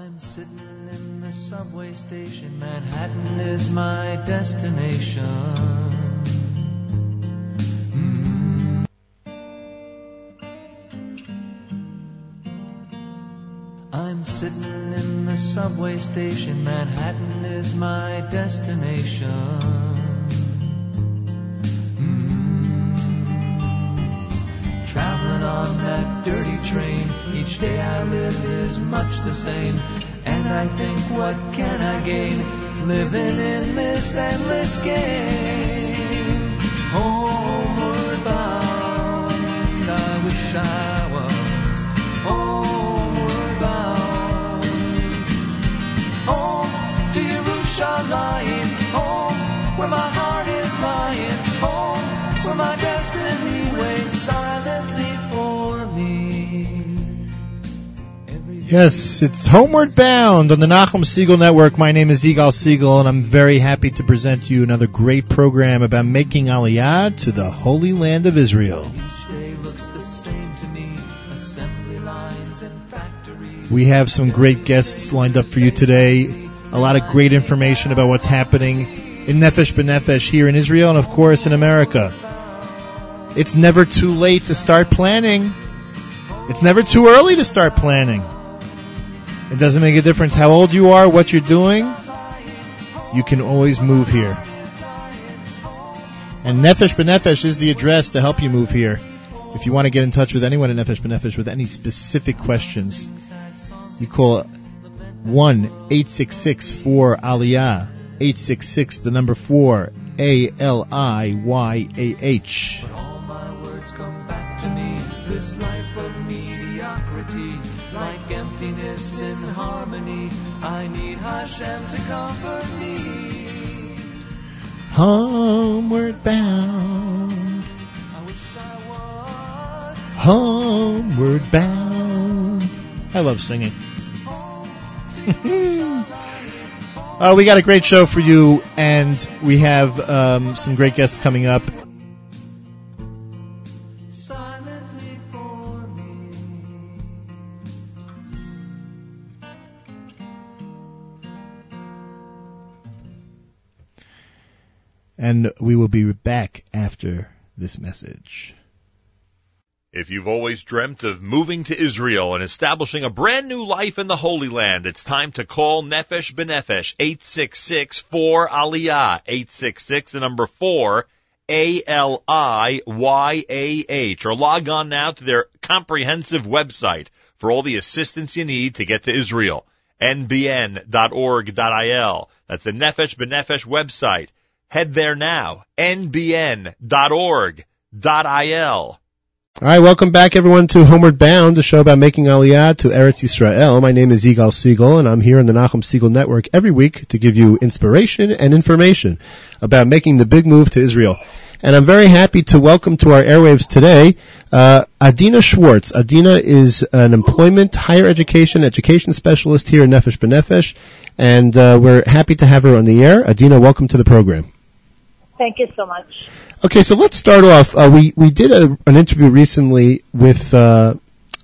I'm sitting in the subway station. Manhattan is my destination. Mm. I'm sitting in the subway station. Manhattan is my destination. Train, each day I live is much the same. And I think, what can I gain living in this endless game? Yes, it's Homeward Bound on the Nachum Segal Network. My name is Yigal Siegel, and I'm very happy to present to you another great program about making Aliyah to the Holy Land of Israel. We have some great guests lined up for you today. A lot of great information about what's happening in Nefesh B'Nefesh here in Israel and, of course, in America. It's never too late to start planning. It's never too early to start planning. It doesn't make a difference how old you are, what you're doing. You can always move here. And Nefesh B'Nefesh is the address to help you move here. If you want to get in touch with anyone at Nefesh B'Nefesh with any specific questions, you call 1-866-4-ALIYAH. 866, the number 4, A-L-I-Y-A-H. But all my words come back to me. This life of mediocrity, like emptiness in harmony. I need Hashem to comfort me. Homeward bound, I wish I was homeward bound. I love singing. uh, we got a great show for you, and we have um, some great guests coming up. And we will be back after this message. If you've always dreamt of moving to Israel and establishing a brand new life in the Holy Land, it's time to call Nefesh B'Nefesh 866-4-ALIYAH, 866, the number 4, A-L-I-Y-A-H, or log on now to their comprehensive website for all the assistance you need to get to Israel, nbn.org.il. That's the Nefesh B'Nefesh website. Head there now, nbn.org.il. All right, welcome back everyone to Homeward Bound, the show about making Aliyah to Eretz Yisrael. My name is Yigal Siegel, and I'm here on the Nachum Segal Network every week to give you inspiration and information about making the big move to Israel. And I'm very happy to welcome to our airwaves today uh, Adina Schwartz. Adina is an employment, higher education, education specialist here in Nefesh B'Nefesh, and uh, we're happy to have her on the air. Adina, welcome to the program. Thank you so much. Okay, so let's start off. Uh, we we did a, an interview recently with uh,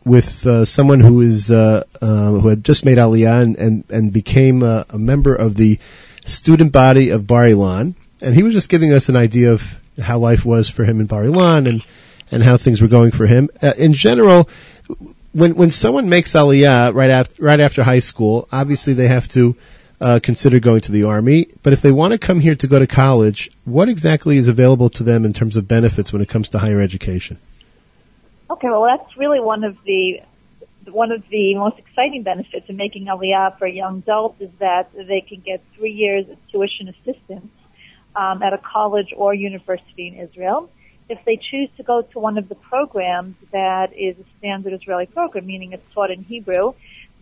with uh, someone who is uh, uh, who had just made Aliyah and and, and became a, a member of the student body of Bar Ilan, and he was just giving us an idea of how life was for him in Bar Ilan and and how things were going for him. Uh, in general, when when someone makes Aliyah right after right after high school, obviously they have to uh, consider going to the army. But if they want to come here to go to college, what exactly is available to them in terms of benefits when it comes to higher education? Okay, well, that's really one of the one of the most exciting benefits of making Aliyah for young adults is that they can get three years of tuition assistance um, at a college or university in Israel. If they choose to go to one of the programs that is a standard Israeli program, meaning it's taught in Hebrew,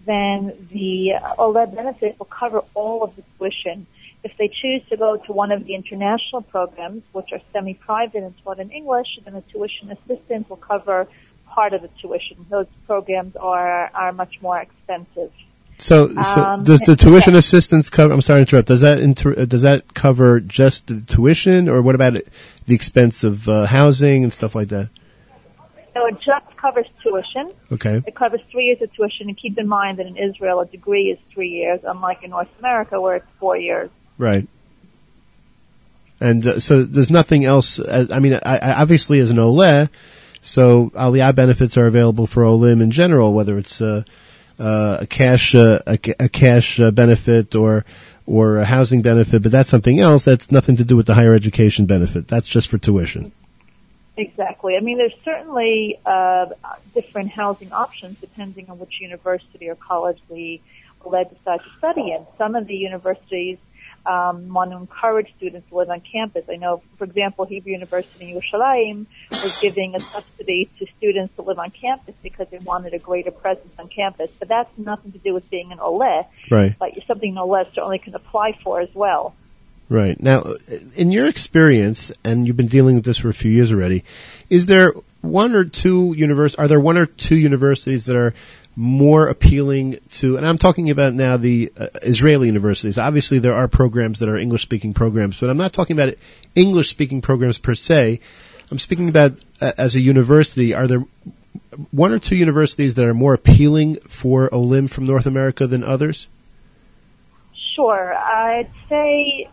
then the OLED benefit will cover all of the tuition. If they choose to go to one of the international programs, which are semi-private and taught in English, then the tuition assistance will cover part of the tuition. Those programs are, are much more expensive. So, so Um, does the tuition yeah. assistance cover? I'm sorry to interrupt. Does that inter, uh, does that cover just the tuition, or what about the expense of uh, housing and stuff like that? So it just covers tuition. Okay. It covers three years of tuition, and keep in mind that in Israel a degree is three years, unlike in North America where it's four years. Right. And uh, so there's nothing else. Uh, I mean, I, I obviously as an Oleh, so Aliyah benefits are available for Olim in general, whether it's uh, uh, a cash uh, a, a cash uh, benefit or or a housing benefit, but that's something else. That's nothing to do with the higher education benefit. That's just for tuition. Exactly. I mean, there's certainly uh, different housing options depending on which university or college the Oleh decide to study in. Some of the universities um, want to encourage students to live on campus. I know, for example, Hebrew University in Yerushalayim was giving a subsidy to students to live on campus because they wanted a greater presence on campus. But that's nothing to do with being an Oleh. Right. But something an Oleh certainly can apply for as well. Right. Now, in your experience, and you've been dealing with this for a few years already, is there one or two univers- are there one or two universities that are more appealing to, and I'm talking about now the uh, Israeli universities. Obviously, there are programs that are English speaking programs, but I'm not talking about English speaking programs per se. I'm speaking about uh, as a university. Are there one or two universities that are more appealing for Olim from North America than others? Sure. I'd say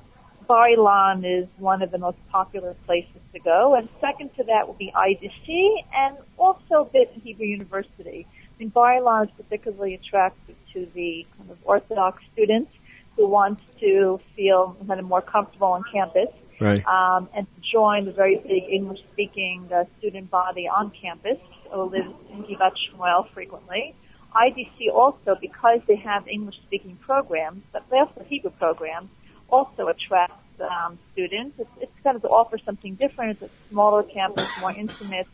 Bar Ilan is one of the most popular places to go, and second to that would be IDC and also Beit Hebrew University. I think Bar Ilan is particularly attractive to the kind of Orthodox students who want to feel kind of more comfortable on campus. Right. Um, and to join the very big English-speaking uh, student body on campus who lives in Givat Shmuel frequently. IDC also, because they have English-speaking programs, but they also have Hebrew programs, also attracts um, students. It's, it's kind of to offer something different. It's a smaller campus, more intimate.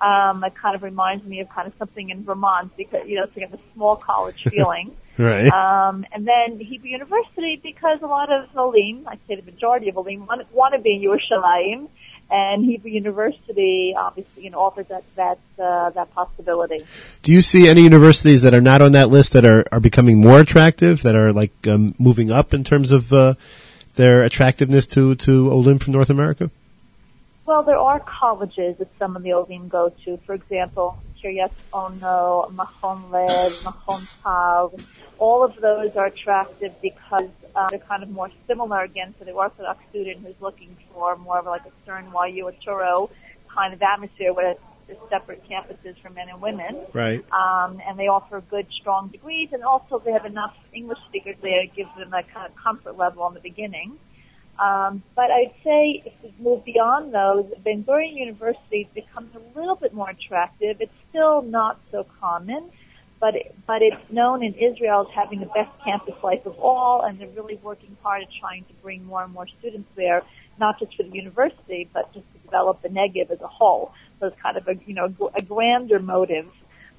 Um, it kind of reminds me of kind of something in Vermont because you know it's like a small college feeling. Right. Um, and then Hebrew University because a lot of Olim, I'd say the majority of Olim, want, want to be in Yerushalayim, and Hebrew University obviously you know offers that that uh, that possibility. Do you see any universities that are not on that list that are, are becoming more attractive, that are like um, moving up in terms of uh, their attractiveness to, to Olim from North America? Well, there are colleges that some of the Olim go to. For example, Kiryat Ono, Machon Lev, Machon Tal. All of those are attractive because uh, they're kind of more similar again to the Orthodox student who's looking for more of like a Stern YU or Touro kind of atmosphere where separate campuses for men and women. Right. Um, and they offer good, strong degrees, and also they have enough English speakers there to give them that kind of comfort level in the beginning. Um, but I'd say if we move beyond those, Ben Gurion University becomes a little bit more attractive. It's still not so common, but it, but it's known in Israel as having the best campus life of all, and they're really working hard at trying to bring more and more students there, not just for the university, but just to develop the Negev as a whole. It's kind of a you know a grander motive.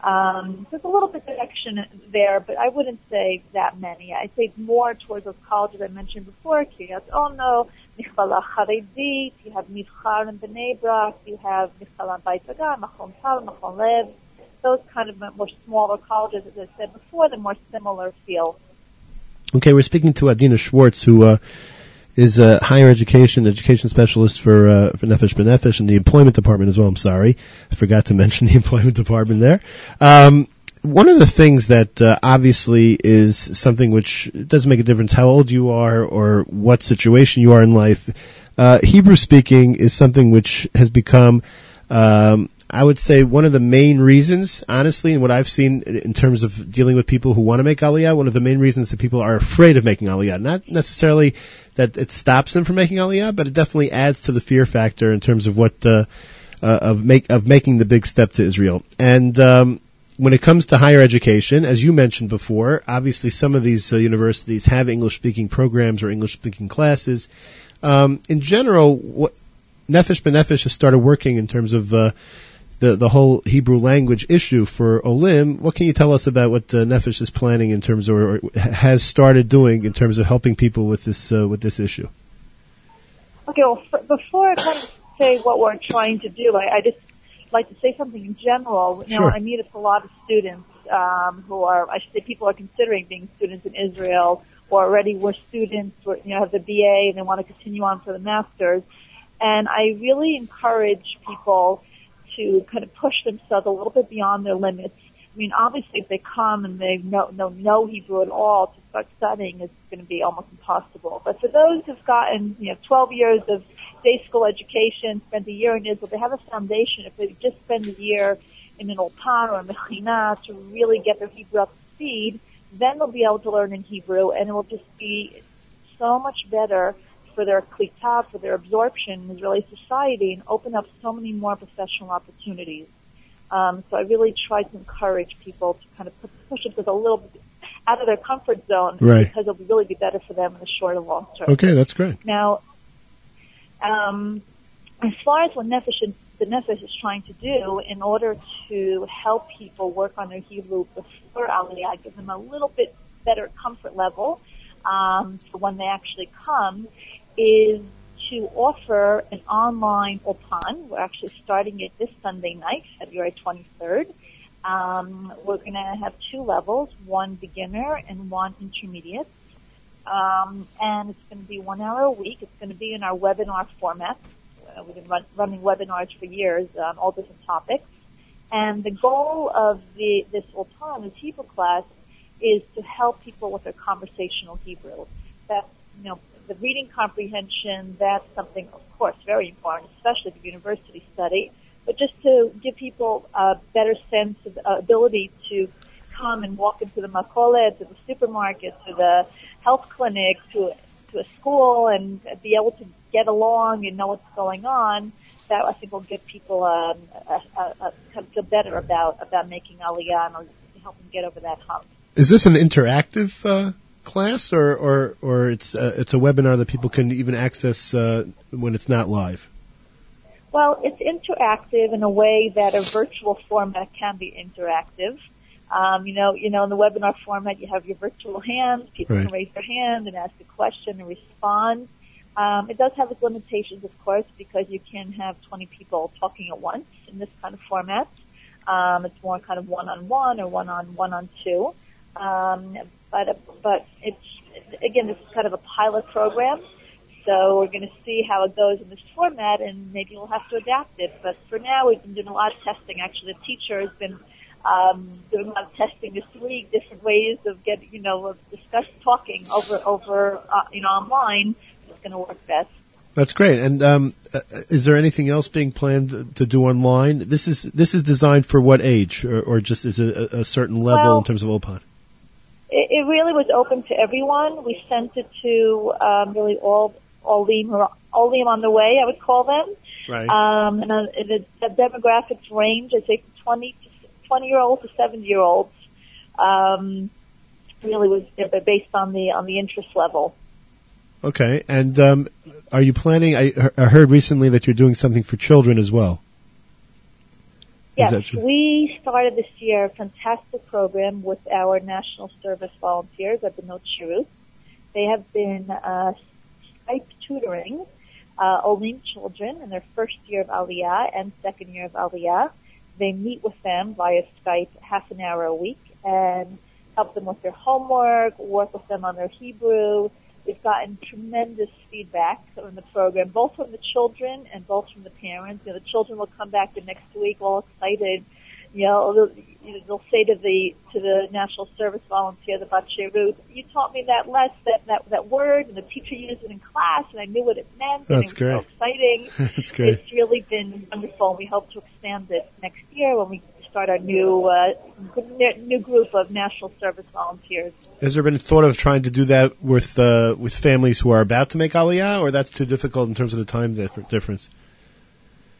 Um, there's a little bit of action there, but I wouldn't say that many. I'd say more towards those colleges I mentioned before, Kiryat Ono, Michala Charedit, you have Mivchar in Bnei Brak, you have Michlala Bayit Vegan, Machon Tal, Machon Lev. Those kind of more smaller colleges, as I said before, the more similar feel. Okay, we're speaking to Adina Schwartz, who uh, is a higher education education specialist for uh, for Nefesh B'Nefesh in the employment department as well. I'm sorry, I forgot to mention the employment department there. Um, one of the things that uh, obviously is something which doesn't make a difference how old you are or what situation you are in life. Uh, Hebrew speaking is something which has become um, I would say one of the main reasons, honestly, and what I've seen in terms of dealing with people who want to make Aliyah, one of the main reasons that people are afraid of making Aliyah. Not necessarily that it stops them from making Aliyah, but it definitely adds to the fear factor in terms of what uh, uh, of make of making the big step to Israel. And um, when it comes to higher education, as you mentioned before, obviously some of these uh, universities have English speaking programs or English speaking classes. Um, in general, what Nefesh B'Nefesh has started working in terms of uh, the the whole Hebrew language issue for Olim. What can you tell us about what uh, Nefesh is planning in terms of, or has started doing in terms of helping people with this uh, with this issue? Okay, well, f- before I kind of say what we're trying to do, I, I just like to say something in general. You know, Sure. I meet with a lot of students um, who are, I should say, people are considering being students in Israel or already were students, or, you know, have the BA and they want to continue on for the masters. And I really encourage people to kind of push themselves a little bit beyond their limits. I mean, obviously, if they come and they know, know, know Hebrew at all, to start studying is going to be almost impossible. But for those who've gotten, you know, 12 years of day school education, spent a year in Israel, they have a foundation. If they just spend a year in an ulpan or a mechina to really get their Hebrew up to speed, then they'll be able to learn in Hebrew, and it will just be so much better for their klita, for their absorption in Israeli society, and open up so many more professional opportunities. Um, so I really try to encourage people to kind of push it a little bit out of their comfort zone Right. because it'll really be better for them in the short and long term. Okay, that's great. Now, um, as far as what Nefesh, the Nefesh is trying to do in order to help people work on their Hebrew before Aliyah, give them a little bit better comfort level um, for when they actually come, is to offer an online Ulpan. We're actually starting it this Sunday night, February 23rd. Um, we're going to have two levels, one beginner and one intermediate. Um, and it's going to be one hour a week. It's going to be in our webinar format. Uh, we've been run, running webinars for years on all different topics. And the goal of the, this Ulpan, this Hebrew class, is to help people with their conversational Hebrew. That's, you know, the reading comprehension, that's something, of course, very important, especially the university study, but just to give people a better sense of ability to come and walk into the makolet, to the supermarket, to the health clinic, to, to a school, and be able to get along and know what's going on. That I think will give people um, a, a, a, kind of feel better about about making aliyah and help them get over that hump. Is this an interactive uh, class, or or or it's uh, it's a webinar that people can even access uh, when it's not live? Well, it's interactive in a way that a virtual format can be interactive. Um, you know, you know, in the webinar format, you have your virtual hands. People Right. can raise their hand and ask a question and respond. Um, it does have its limitations, of course, because you can have 20 people talking at once in this kind of format. Um, it's more kind of one-on-one or one-on-one-on-two. Um, but but it's again, this is kind of a pilot program. So we're going to see how it goes in this format, and maybe we'll have to adapt it. But for now, we've been doing a lot of testing. Actually, the teacher has been um, doing a lot of testing this week, different ways of getting, you know, of discuss talking over over uh, you know online. It's going to work best. That's great. And um, uh, is there anything else being planned to do online? This is this is designed for what age, or, or just is it a, a certain level Well- in terms of Ulpan? It, it really was open to everyone. We sent it to um, really all Olim, all Liam on the way, I would call them. Right. Um, and uh, the, the demographics range, I think 20 to 20 year olds to 70 year olds. Um, really was uh, based on the on the interest level. Okay. And um, are you planning? I, I heard recently that you're doing something for children as well. Yes, we started this year a fantastic program with our national service volunteers at the Bnot Shirut. They have been uh, Skype tutoring uh, Olim children in their first year of Aliyah and second year of Aliyah. They meet with them via Skype half an hour a week and help them with their homework, work with them on their Hebrew. We've gotten tremendous feedback on the program, both from the children and both from the parents. You know, the children will come back the next week all excited. You know, they'll, you know, they'll say to the to the national service volunteer, the Batshirut, you taught me that less that that that word, and the teacher used it in class, and I knew what it meant. That's and it was great. So exciting. That's great. It's really been wonderful. We hope to expand it next year when we start our new uh, new group of national service volunteers. Has there been thought of trying to do that with uh, with families who are about to make Aliyah, or that's too difficult in terms of the time differ- difference?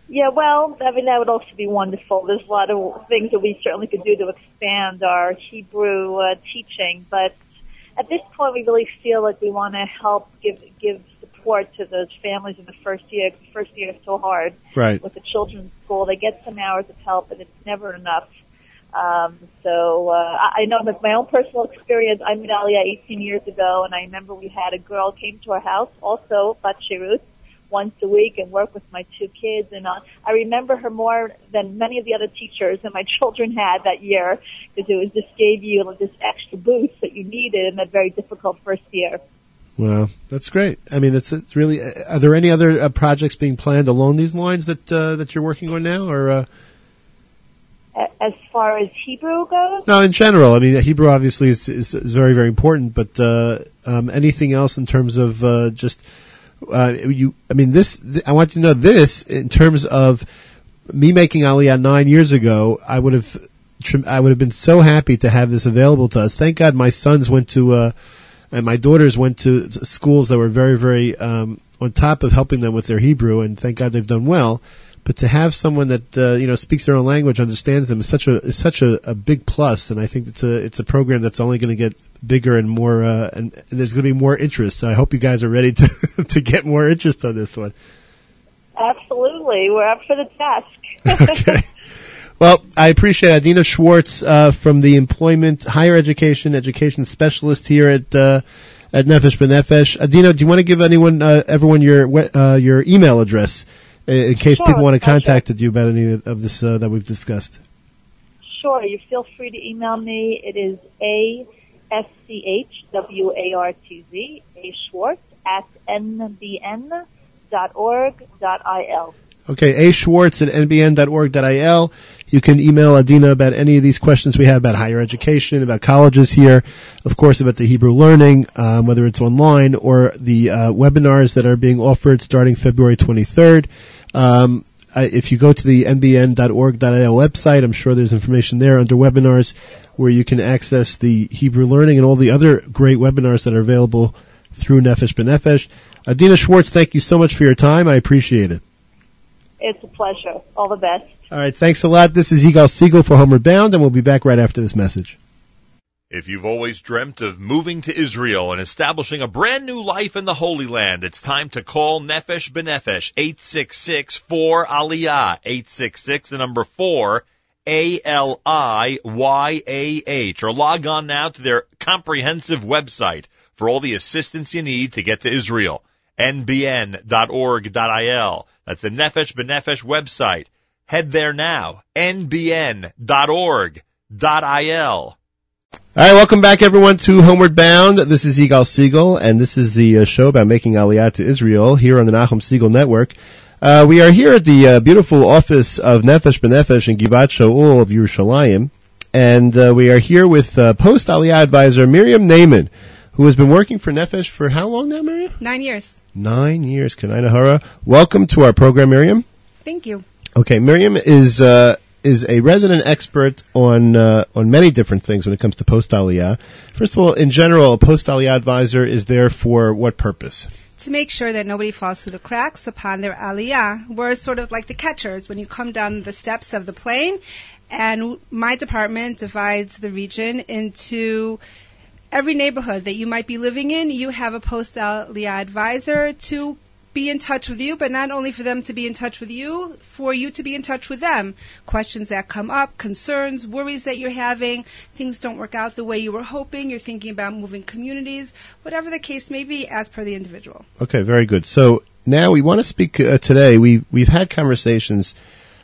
Yeah, well, I mean, that would also be wonderful. There's a lot of things that we certainly could do to expand our Hebrew uh, teaching, but at this point, we really feel like we want to help give give support to those families in the first year. 'cause The first year is so hard Right. with the children's school. They get some hours of help, but it's never enough. Um, so uh, I know that my own personal experience. I met Aliyah 18 years ago, and I remember we had a girl came to our house, also Bat Shirut, once a week, and work with my two kids. And uh, I remember her more than many of the other teachers that my children had that year, because it was just gave you this extra boost that you needed in that very difficult first year. Well, that's great. I mean, it's, it's really. Are there any other uh, projects being planned along these lines that uh, that you're working on now, or uh, as far as Hebrew goes? No, in general. I mean, Hebrew obviously is is, is very very important, but uh, um, anything else in terms of uh, just uh, you? I mean, this. Th- I want you to know this in terms of me making Aliyah nine years ago. I would have. I would have been so happy to have this available to us. Thank God my sons went to, uh, and my daughters went to schools that were very, very, um, on top of helping them with their Hebrew, and thank God they've done well. But to have someone that uh, you know speaks their own language, understands them, is such a is such a, a big plus. And I think it's a it's a program that's only going to get bigger and more, uh, and, and there's going to be more interest. So I hope you guys are ready to to get more interest on this one. Absolutely, we're up for the task. okay. Well, I appreciate Adina Schwartz uh, from the Employment Higher Education Education Specialist here at uh, at Nefesh B'Nefesh. Adina, do you want to give anyone, uh, everyone, your uh, your email address in case Sure, people want to contact you about any of this uh, that we've discussed? Sure, you feel free to email me. It is a s c h w a r t z a Schwartz at nbn dot org dot il. Okay, A Schwartz at nbn.org.il. You can email Adina about any of these questions we have about higher education, about colleges here, of course about the Hebrew learning, um, whether it's online or the uh, webinars that are being offered starting February 23rd. Um, if you go to the nbn.org.il website, I'm sure there's information there under webinars where you can access the Hebrew learning and all the other great webinars that are available through Nefesh B'Nefesh. Adina Schwartz, thank you so much for your time. I appreciate it. It's a pleasure. All the best. All right, thanks a lot. This is Yigal Siegel for Homeward Bound, and we'll be back right after this message. If you've always dreamt of moving to Israel and establishing a brand new life in the Holy Land, it's time to call Nefesh B'Nefesh, 866-4 Aliyah, 866, the number 4, A-L-I-Y-A-H, or log on now to their comprehensive website for all the assistance you need to get to Israel, nbn.org.il. That's the Nefesh B'Nefesh website. Head there now, nbn.org.il. All right, welcome back everyone to Homeward Bound. This is Yigal Siegel, and this is the uh, show about making Aliyah to Israel here on the Nachum Segal Network. Uh, we are here at the uh, beautiful office of Nefesh B'Nefesh in Givat Shaul of Yerushalayim, and uh, we are here with uh, post Aliyah advisor Miriam Naiman, who has been working for Nefesh for how long now, Miriam? Nine years. Nine years. Kanai. Welcome to our program, Miriam. Thank you. Okay, Miriam is uh, is a resident expert on uh, on many different things when it comes to post aliyah. First of all, in general, a post aliyah advisor is there for what purpose? To make sure that nobody falls through the cracks upon their aliyah, we're sort of like the catchers when you come down the steps of the plane. And my department divides the region into every neighborhood that you might be living in. You have a post aliyah advisor to be in touch with you, but not only for them to be in touch with you, for you to be in touch with them. Questions that come up, concerns, worries that you're having, things don't work out the way you were hoping, you're thinking about moving communities, whatever the case may be, as per the individual. Okay, very good. So now we want to speak uh, today. We we've had conversations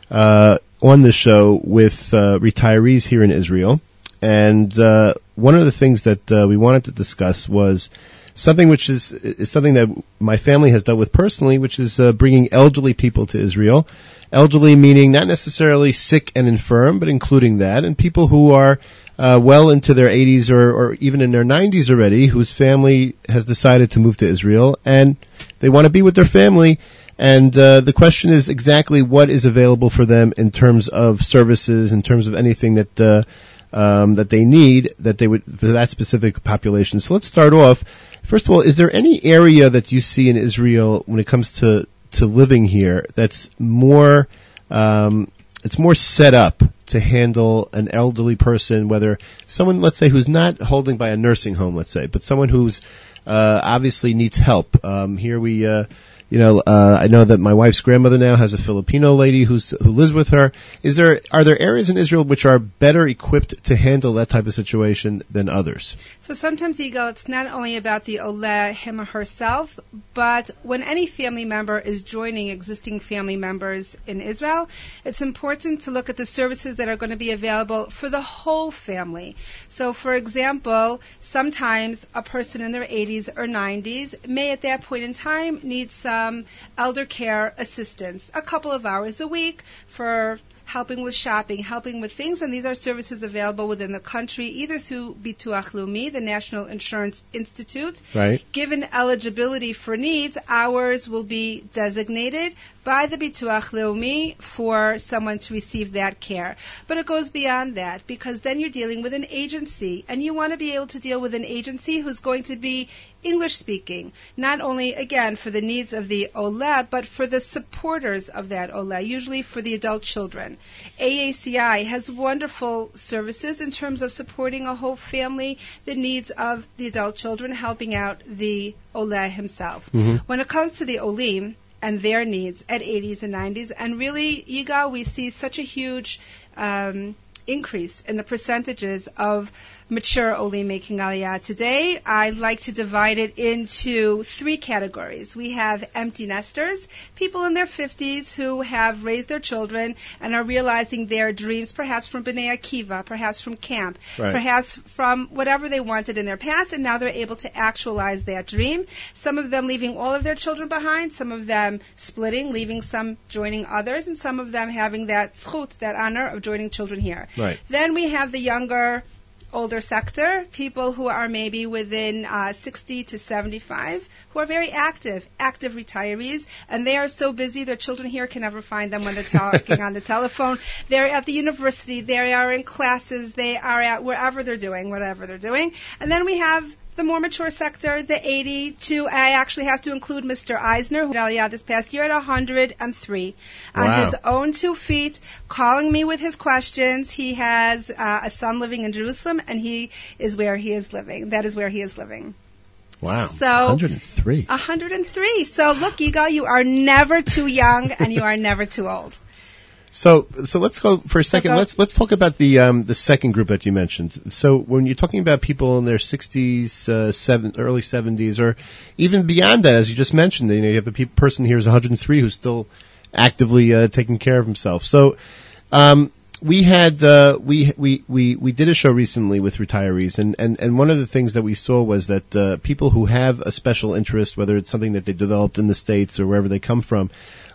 uh, on the show with uh, retirees here in Israel, and uh, one of the things that uh, we wanted to discuss was something which is, is something that my family has dealt with personally, which is uh, bringing elderly people to Israel. Elderly meaning not necessarily sick and infirm, but including that, and people who are uh, well into their 80s or, or even in their 90s already, whose family has decided to move to Israel, and they want to be with their family. And uh, the question is exactly what is available for them in terms of services, in terms of anything that uh, um, that they need that they would for that specific population. So let's start off. First of all, is there any area that you see in Israel when it comes to to living here that's more um, it's more set up to handle an elderly person, whether someone, let's say, who's not holding by a nursing home, let's say, but someone who's uh, obviously needs help. Um, here we, uh, you know, uh, I know that my wife's grandmother now has a Filipino lady who's who lives with her. Is there are there areas in Israel which are better equipped to handle that type of situation than others? So sometimes, Yigal, it's not only about the Ole, him or herself, but when any family member is joining existing family members in Israel, it's important to look at the services that are going to be available for the whole family. So, for example, sometimes a person in their 80s or 90s may at that point in time need some Um, elder care assistance, a couple of hours a week for helping with shopping, helping with things, and these are services available within the country either through Bituach Leumi, the National Insurance Institute. Right. Given eligibility for needs, hours will be designated by the Bituach Leumi for someone to receive that care. But it goes beyond that because then you're dealing with an agency and you want to be able to deal with an agency who's going to be English speaking, not only again for the needs of the OLE, but for the supporters of that OLE, usually for the adult children. AACI has wonderful services in terms of supporting a whole family, the needs of the adult children, helping out the OLE himself. Mhm. When it comes to the OLIM, and their needs at 80s and 90s. And really, Yigal, we see such a huge um, increase in the percentages of mature Oli making Aliyah. Today, I like to divide it into three categories. We have empty nesters, people in their 50s who have raised their children and are realizing their dreams, perhaps from B'nai Akiva, perhaps from camp, Right. perhaps from whatever they wanted in their past, and now they're able to actualize that dream. Some of them leaving all of their children behind, some of them splitting, leaving some joining others, and some of them having that zchut, that honor of joining children here. Right. Then we have the younger, older sector, people who are maybe within uh, 60 to 75, who are very active, active retirees, and they are so busy their children here can never find them when they're talking on the telephone. They're at the university, they are in classes, they are at wherever they're doing, whatever they're doing. And then we have the more mature sector, the 82. I actually have to include Mr. Eisner, who Aliyah this past year at 103 on Wow. his own two feet, calling me with his questions. He has uh, a son living in Jerusalem, and he is where he is living. That is where he is living. Wow. So- 103. 103. So look, Yigal, you are never too young, and you are never too old. So, so let's go for a second. Let's let's talk about the um, the second group that you mentioned. So, when you're talking about people in their 60s, uh, seven, early 70s, or even beyond that, as you just mentioned, you know, you have a pe- person here who's 103 who's still actively uh, taking care of himself. So, um, we had uh, we we we we did a show recently with retirees, and and and one of the things that we saw was that uh, people who have a special interest, whether it's something that they developed in the states or wherever they come from,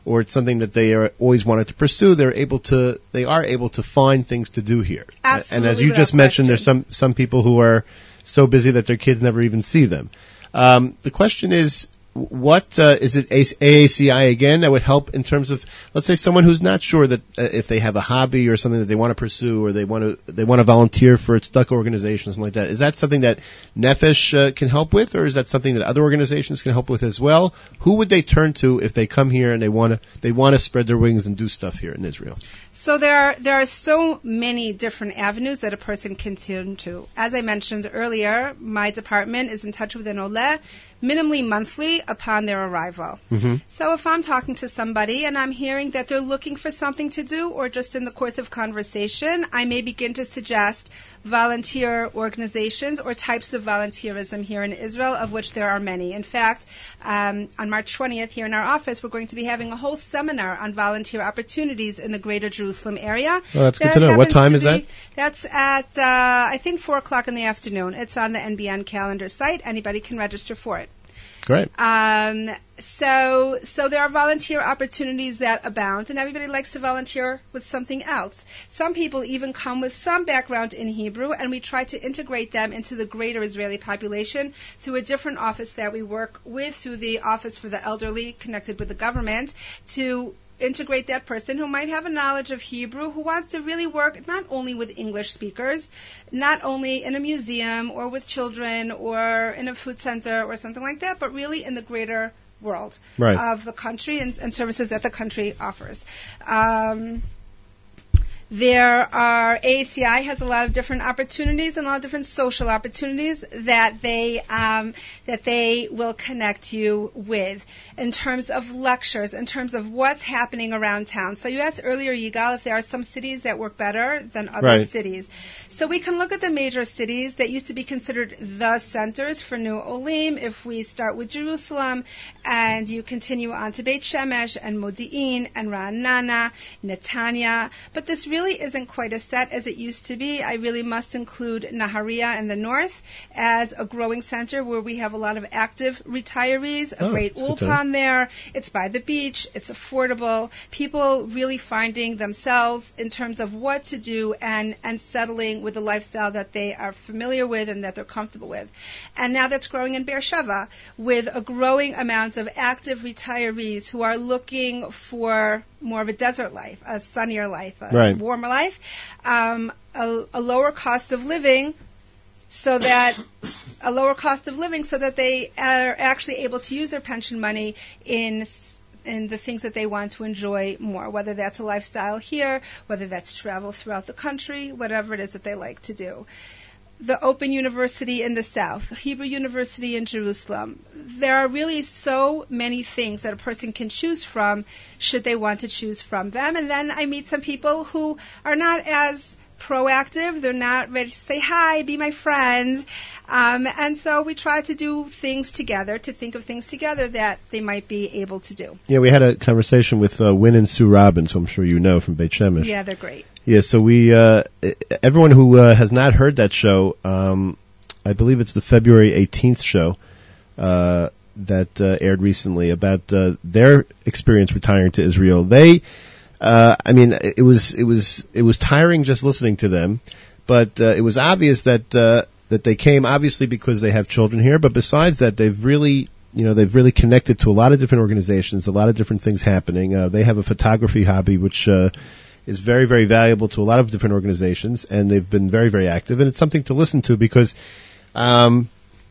or it's something that they are always wanted to pursue, they're able to they are able to find things to do here. Absolutely, And as you just mentioned, question. there's some some people who are so busy that their kids never even see them. Um, the question is, what uh, is it AACI again that would help in terms of let's say someone who's not sure that uh, if they have a hobby or something that they want to pursue or they want to they want to volunteer for a stuck organization or something like that. Is that something that Nefesh uh, can help with or is that something that other organizations can help with as well? Who would they turn to if they come here and they want to they want to spread their wings and do stuff here in Israel? So there are there are so many different avenues that a person can turn to. As I mentioned earlier, my department is in touch with an OLE minimally monthly upon their arrival. mm-hmm. So if I'm talking to somebody and I'm hearing that they're looking for something to do or just in the course of conversation, I may begin to suggest volunteer organizations or types of volunteerism here in Israel, of which there are many. In fact, um, on March 20th here in our office, we're going to be having a whole seminar on volunteer opportunities in the greater Jerusalem area. Oh, that's good to know. What time is be- that? That's at, uh, I think, 4 o'clock in the afternoon. It's on the NBN calendar site. Anybody can register for it. Great Um, so, so there are volunteer opportunities that abound, and everybody likes to volunteer with something else. Some people even come with some background in Hebrew, and we try to integrate them into the greater Israeli population through a different office that we work with, through the Office for the Elderly, connected with the government, to integrate that person who might have a knowledge of Hebrew, who wants to really work not only with English speakers, not only in a museum or with children or in a food center or something like that, but really in the greater world Right. of the country and, and services that the country offers. Um, there are AACI has a lot of different opportunities and a lot of different social opportunities that they um, that they will connect you with in terms of lectures, in terms of what's happening around town. So you asked earlier, Yigal, if there are some cities that work better than other Right. cities. So we can look at the major cities that used to be considered the centers for New Olim. If we start with Jerusalem and you continue on to Beit Shemesh and Modi'in and Ra'anana, Netanya, but this really isn't quite as set as it used to be. I really must include Naharia in the north as a growing center where we have a lot of active retirees, a Oh, great ulpan there. It's by the beach. It's affordable. People really finding themselves in terms of what to do and, and settling with a lifestyle that they are familiar with and that they're comfortable with. And now that's growing in Beersheba with a growing amount of active retirees who are looking for more of a desert life, a sunnier life, a Right. warmer life, um, a, a lower cost of living so that a lower cost of living so that they are actually able to use their pension money in in the things that they want to enjoy more, whether that's a lifestyle here, whether that's travel throughout the country, whatever it is that they like to do. The Open University in the South, Hebrew University in Jerusalem. There are really so many things that a person can choose from should they want to choose from them. And then I meet some people who are not as proactive. They're not ready to say hi, be my friend. Um, and so we try to do things together, to think of things together that they might be able to do. Yeah, we had a conversation with uh, Win and Sue Robbins, who I'm sure you know from Beit Shemesh. Yeah, they're great. Yeah, so we, uh, everyone who uh, has not heard that show, um, I believe it's the February 18th show uh, that uh, aired recently about uh, their experience retiring to Israel. They, uh, I mean, it was it was it was tiring just listening to them, but uh, it was obvious that uh, that they came obviously because they have children here, but besides that, they've really you know they've really connected to a lot of different organizations, a lot of different things happening. Uh, they have a photography hobby, which uh, is very, very valuable to a lot of different organizations, and they've been very, very active. And it's something to listen to because, um,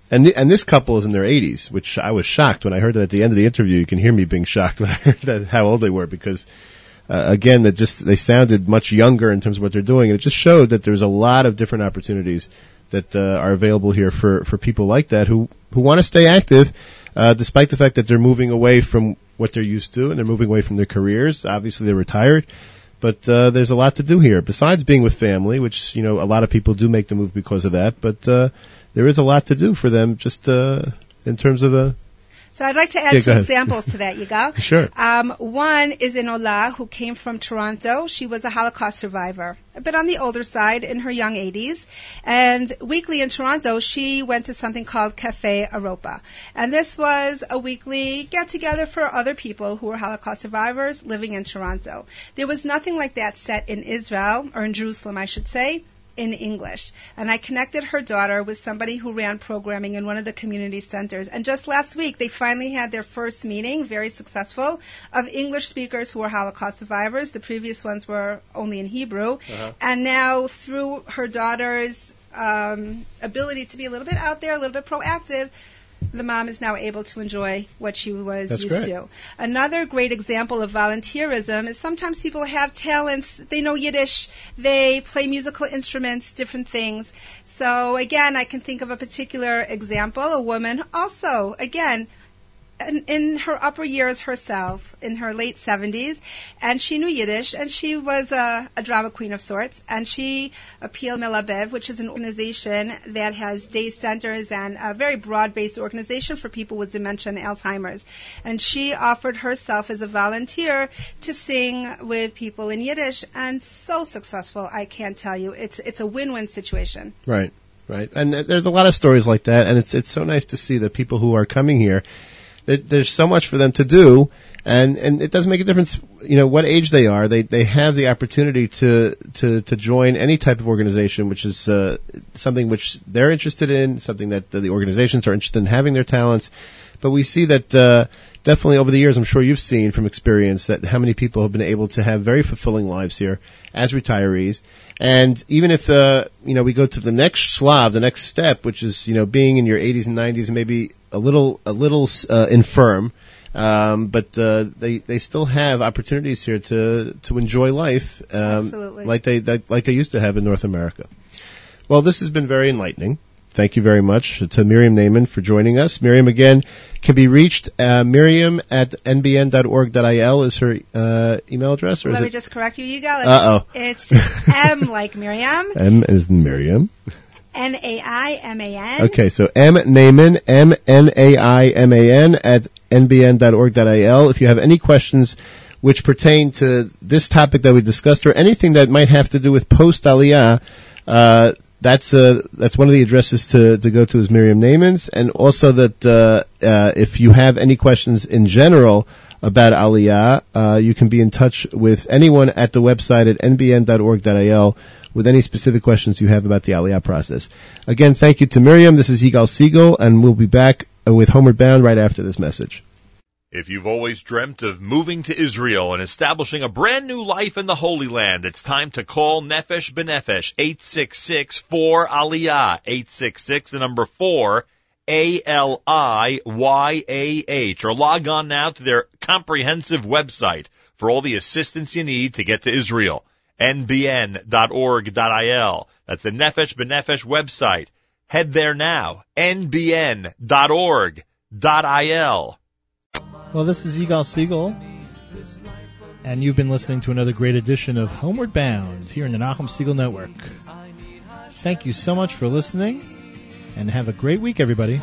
and th- and this couple is in their 80s, which I was shocked when I heard that at the end of the interview. You can hear me being shocked when I heard that how old they were because, uh, again, that just they sounded much younger in terms of what they're doing, and it just showed that there's a lot of different opportunities that uh, are available here for for people like that who who want to stay active. Uh, despite the fact that they're moving away from what they're used to and they're moving away from their careers, obviously they're retired but uh, there's a lot to do here besides being with family, which you know a lot of people do make the move because of that. But uh, there is a lot to do for them, just uh, in terms of the. So I'd like to add Yeah, two examples to that, Yigal. Sure. Um, one is in Ola, who came from Toronto. She was a Holocaust survivor, but on the older side, in her young 80s. And weekly in Toronto, she went to something called Cafe Europa. And this was a weekly get together for other people who were Holocaust survivors living in Toronto. There was nothing like that set in Israel, or in Jerusalem, I should say, in English. And I connected her daughter with somebody who ran programming in one of the community centers. And just last week, they finally had their first meeting, very successful, of English speakers who were Holocaust survivors. The previous ones were only in Hebrew. And now, through her daughter's um, ability to be a little bit out there, a little bit proactive, the mom is now able to enjoy what she was That's used great. to. Another great example of volunteerism is sometimes people have talents, they know Yiddish, they play musical instruments, different things. So again, I can think of a particular example, a woman also, again, in, in her upper years herself, in her late 70s, and she knew Yiddish, and she was a, a drama queen of sorts, and she appealed Melabev, which is an organization that has day centers and a very broad-based organization for people with dementia and Alzheimer's. And she offered herself as a volunteer to sing with people in Yiddish, and so successful, I can't tell you. It's, it's a win-win situation. Right, right, and there's a lot of stories like that, and it's it's so nice to see that people who are coming here, there's so much for them to do, and and it doesn't make a difference, you know, what age they are. They they have the opportunity to to to join any type of organization, which is uh, something which they're interested in, something that the, organizations are interested in having their talents. But we see that uh, definitely over the years, I'm sure you've seen from experience that how many people have been able to have very fulfilling lives here as retirees. And even if uh, you know we go to the next slav, the next step, which is you know being in your 80s and 90s, and maybe a little a little uh, infirm, um, but uh, they they still have opportunities here to to enjoy life, um, like they like they used to have in North America. Well, this has been very enlightening. Thank you very much to Miriam Naiman for joining us. Miriam again can be reached. Uh, Miriam at nbn.org.il is her uh, email address, or is Let me it just correct you, Yigal. Uh-oh. It's M like Miriam, M is Miriam? N-A-I-M-A-N. Okay, so M Naiman, M N A I M A N at nbn.org.il. If you have any questions which pertain to this topic that we discussed or anything that might have to do with post Aliyah, uh, that's uh, that's one of the addresses to, to go to is Miriam Naiman's, and also that uh, uh, if you have any questions in general about Aliyah, uh, you can be in touch with anyone at the website at nbn.org.il with any specific questions you have about the Aliyah process. Again, thank you to Miriam. This is Yigal Siegel, and we'll be back with Homeward Bound right after this message. If you've always dreamt of moving to Israel and establishing a brand new life in the Holy Land, it's time to call Nefesh B'Nefesh 866-4 Aliyah, 866, the number 4, A-L-I-Y-A-H, or log on now to their comprehensive website for all the assistance you need to get to Israel, nbn.org.il. That's the Nefesh B'Nefesh website. Head there now, nbn.org.il. Well, this is Yigal Siegel, and you've been listening to another great edition of Homeward Bound here in the Nachum Segal Network. Thank you so much for listening, and have a great week, everybody.